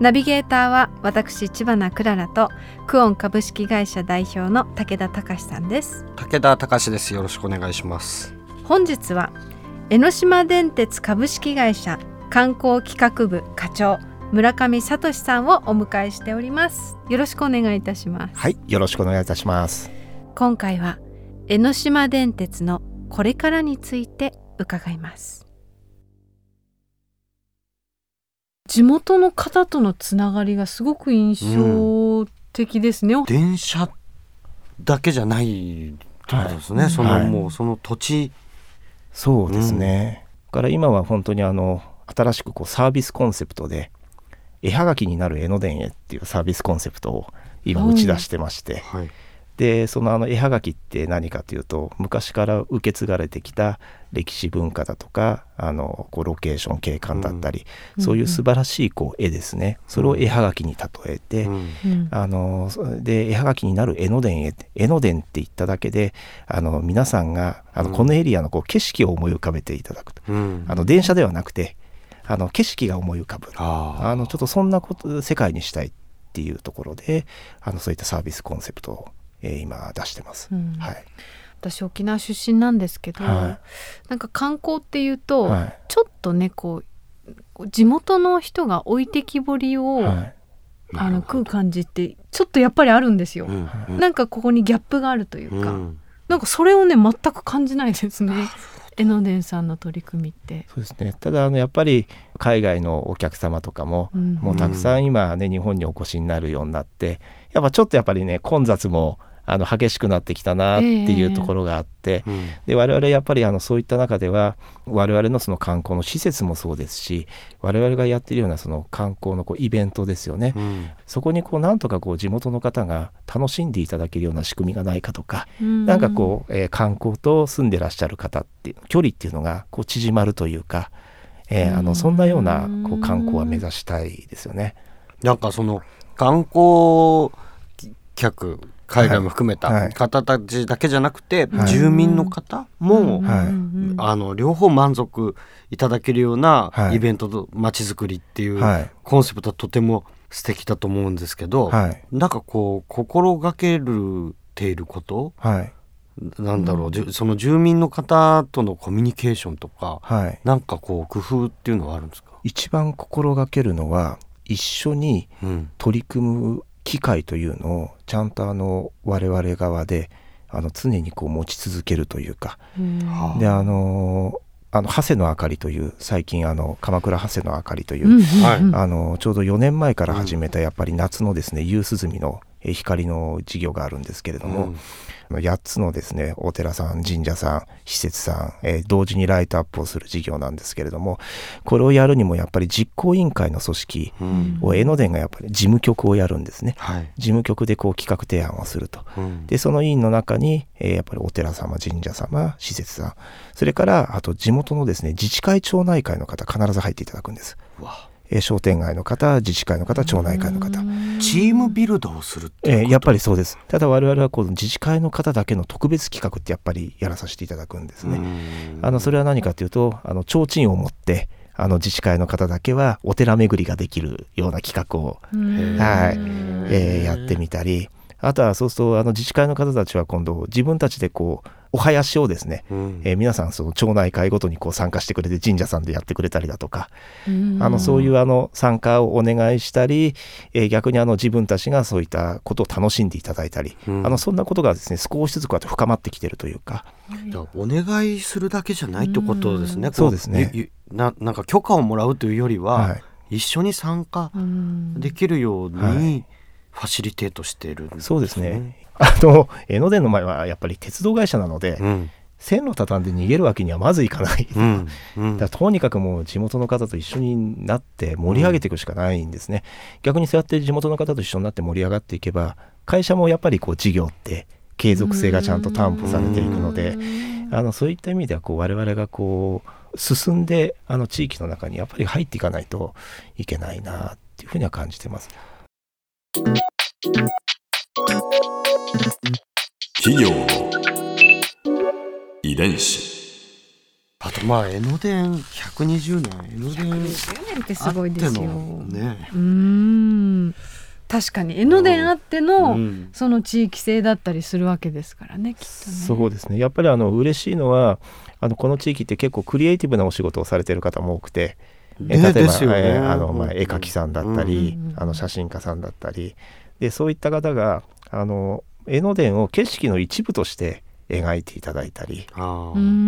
ナビゲーターは私千葉なクララとクオン株式会社代表の武田隆さんです。武田隆です。よろしくお願いします。本日は江ノ島電鉄株式会社観光企画部課長村上聡さんをお迎えしております。よろしくお願いいたします。はいよろしくお願いいたします。今回は江ノ島電鉄のこれからについて伺います地元の方とのつながりがすごく印象的ですね、電車だけじゃないってことですね、はい。その、はい。もうその土地。そうですね、だから今は本当にあの新しくこうサービスコンセプトで絵はがきになる江ノ電へっていうサービスコンセプトを今打ち出してまして、はいでそのあの絵はがきって何かというと昔から受け継がれてきた歴史文化だとかあのこうロケーション景観だったり、うん。そういう素晴らしいこう絵ですね。それを絵はがきに例えて、うん。うん。あのそで絵はがきになる江ノ電へ江ノ電って言っただけであの皆さんがあのうん。このエリアのこう景色を思い浮かべていただくと、うん。あの電車ではなくてあの景色が思い浮かぶ。ああのちょっとそんなこと世界にしたいっていうところであのそういったサービスコンセプトを、えー今出してます。うん。はい。私沖縄出身なんですけど、はなんか観光っていうと、はい。ちょっとねこうこう地元の人が置いてきぼりを、はい。あの食う感じってちょっとやっぱりあるんですよ、うんうん。なんかここにギャップがあるというか、うん。なんかそれをね全く感じないですね。江ノ電さんの取り組みって。そうですね。ただあのやっぱり海外のお客様とかも、うん。もうたくさん今ね日本にお越しになるようになってやっぱちょっとやっぱりね混雑もあの激しくなってきたなっていうところがあって、うん。で我々やっぱりあのそういった中では我々のその観光の施設もそうですし我々がやっているようなその観光のこうイベントですよね、うん。そこにこうなんとかこう地元の方が楽しんでいただけるような仕組みがないかとか、ななんかこう、えー観光と住んでらっしゃる方っていう距離っていうのがこう縮まるというか、えーあのそんなようなこう観光は目指したいですよね。なんかその観光客海外も含めた方たちだけじゃなくて、はい。住民の方も、あの両方満足いただけるようなはい。イベントと街づくりっていうはい。コンセプトはとても素敵だと思うんですけど、はい。なんかこう心がけるていることはい。なんだろう、その住民の方とのコミュニケーションとかはい、なんかこう工夫っていうのはあるんですか、一番心がけるのは一緒にうん。取り組む機会というのをちゃんとあの我々側であの常にこう持ち続けるというか。うん。はであのあの長谷の明かりという最近あの鎌倉長谷の明かりという、うん。うんはい。うんあのちょうど4年前から始めたやっぱり夏のですね夕涼みのえー光の事業があるんですけれども、うん。あの8つのですねお寺さん神社さん施設さん、えー同時にライトアップをする事業なんですけれどもこれをやるにもやっぱり実行委員会の組織うん。を江ノ電がやっぱり事務局をやるんですね。はい。事務局でこう企画提案をすると。うん。でその委員の中に、えーやっぱりお寺様神社様施設さんそれからあと地元のですね自治会町内会の方必ず入っていただくんです、うわえー商店街の方自治会の方町内会の方。チームビルドをするっていうこと？えーやっぱりそうです。ただ我々はこの自治会の方だけの特別企画ってやっぱりやらさせていただくんですね、うん。あのそれは何かというとあの提灯を持ってあの自治会の方だけはお寺巡りができるような企画を、うん。はいえーやってみたりあとはそうするとあの自治会の方たちは今度自分たちでこうお囃子をですね、うん。えー皆さんその町内会ごとにこう参加してくれて神社さんでやってくれたりだとか、うん。あのそういうあの参加をお願いしたり、えー逆にあの自分たちがそういったことを楽しんでいただいたり、うん。あのそんなことがですね少しずつこうやって深まってきてるというか、じゃあお願いするだけじゃないってことですね。うそうですね。ななんか許可をもらうというよりは、はい。一緒に参加うん。できるようはにファシリテートしているね。そうですね。あの江ノ電の前はやっぱり鉄道会社なので、うん。線路畳んで逃げるわけにはまずいかない、うんうんだからとにかくもう地元の方と一緒になって盛り上げていくしかないんですね、逆にそうやって地元の方と一緒になって盛り上がっていけば会社もやっぱりこう事業って継続性がちゃんと担保されていくのであのそういった意味ではこう我々がこう進んであの地域の中にやっぱり入っていかないといけないなっていうふうには感じてます。企業の遺伝子。あとまあ江ノ電120年。江ノ電120年ってすあごいですよ。ね。うーん。確かに江ノ電あっての、うん。その地域性だったりするわけですからねきっとね。そうですね。やっぱりあの嬉しいのはあのこの地域って結構クリエイティブなお仕事をされてる方も多くて、えね例えば、ですよね。えーあのまあ、うん絵描きさんだったり、うん。あの写真家さんだったりでそういった方があの江ノ電を景色の一部として描いていただいたり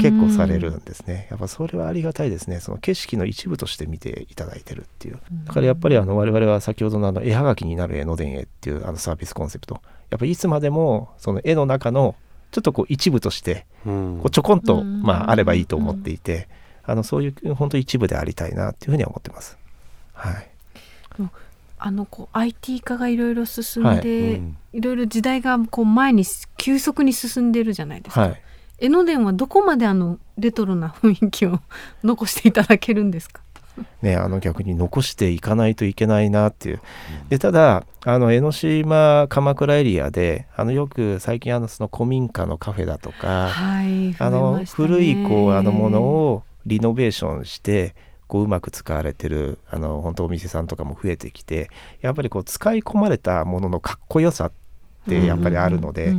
結構されるんですね。やっぱそれはありがたいですね。その景色の一部として見ていただいてるっていう。だからやっぱりあの我々は先ほどのあの絵はがきになる江ノ電絵っていうあのサービスコンセプト。やっぱりいつまでもその絵の中のちょっとこう一部としてうん。こうちょこんと、うん。まあ、あればいいと思っていて、あのそういう本当一部でありたいなっていうふうには思ってます。はい、あのこう IT 化がいろいろ進んはいで、うんいろいろ時代がこう前に急速に進んでるじゃないですか。はい、江ノ電はどこまであのレトロな雰囲気を残していただけるんですか？ね、あの逆に残していかないといけないなっていう。でただあの江ノ島鎌倉エリアであのよく最近あのその古民家のカフェだとか、はい。あの古いこうあのものをリノベーションしてこううまく使われてるあの本当お店さんとかも増えてきてやっぱりこう使い込まれたもののかっこよさってやっぱりあるので、や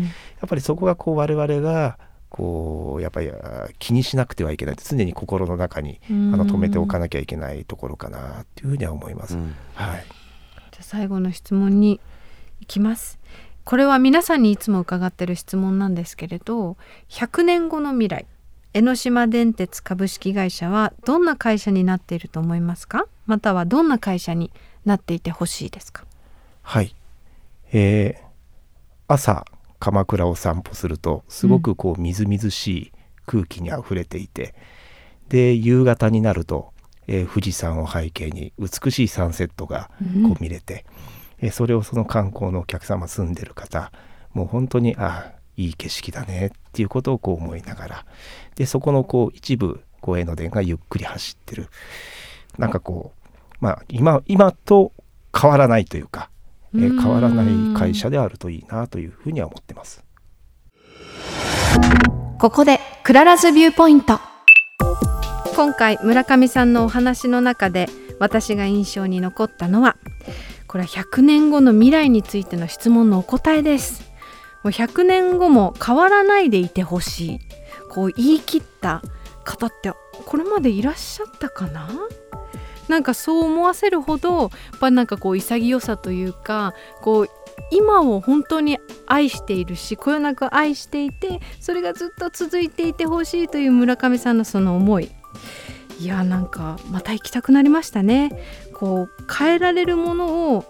っぱりそこがこう我々がこうやっぱりあ気にしなくてはいけない常に心の中にあうん。の止めておかなきゃいけないところかなっていうふうには思います。うん。はい、じゃあ最後の質問に行きます。これは皆さんにいつも伺ってる質問なんですけれど100年後の未来江ノ島電鉄株式会社はどんな会社になっていると思いますか？またはどんな会社になっていてほしいですか？はい。えー朝鎌倉を散歩するとすごくこうみずみずしい空気にあふれていて、で夕方になると、えー富士山を背景に美しいサンセットがこう見れて、えーそれをその観光のお客様住んでる方もう本当にあいい景色だねっていうことをこう思いながら。でそこのこう一部こう江ノ電がゆっくり走ってる。なんかこうまあ今今と変わらないというか、えーうん。変わらない会社であるといいなというふうには思ってます。ここで Clara's Viewpoint。今回村上さんのお話の中で私が印象に残ったのはこれは100年後の未来についての質問のお答えです。もう100年後も変わらないでいてほしい。こう言い切った方ってこれまでいらっしゃったかな？なんかそう思わせるほどやっぱなんかこう潔さというかこう今を本当に愛しているしこよなく愛していてそれがずっと続いていてほしいという村上さんのその思い。いやなんかまた行きたくなりましたね。こう変えられるものを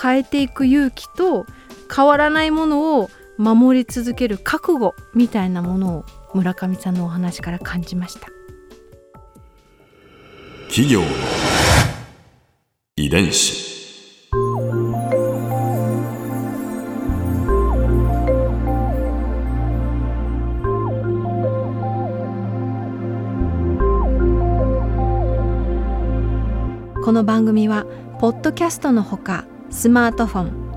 変えていく勇気と変わらないものを守り続ける覚悟みたいなものを村上さんのお話から感じました。企業の遺伝子。この番組はポッドキャストのほかスマートフォン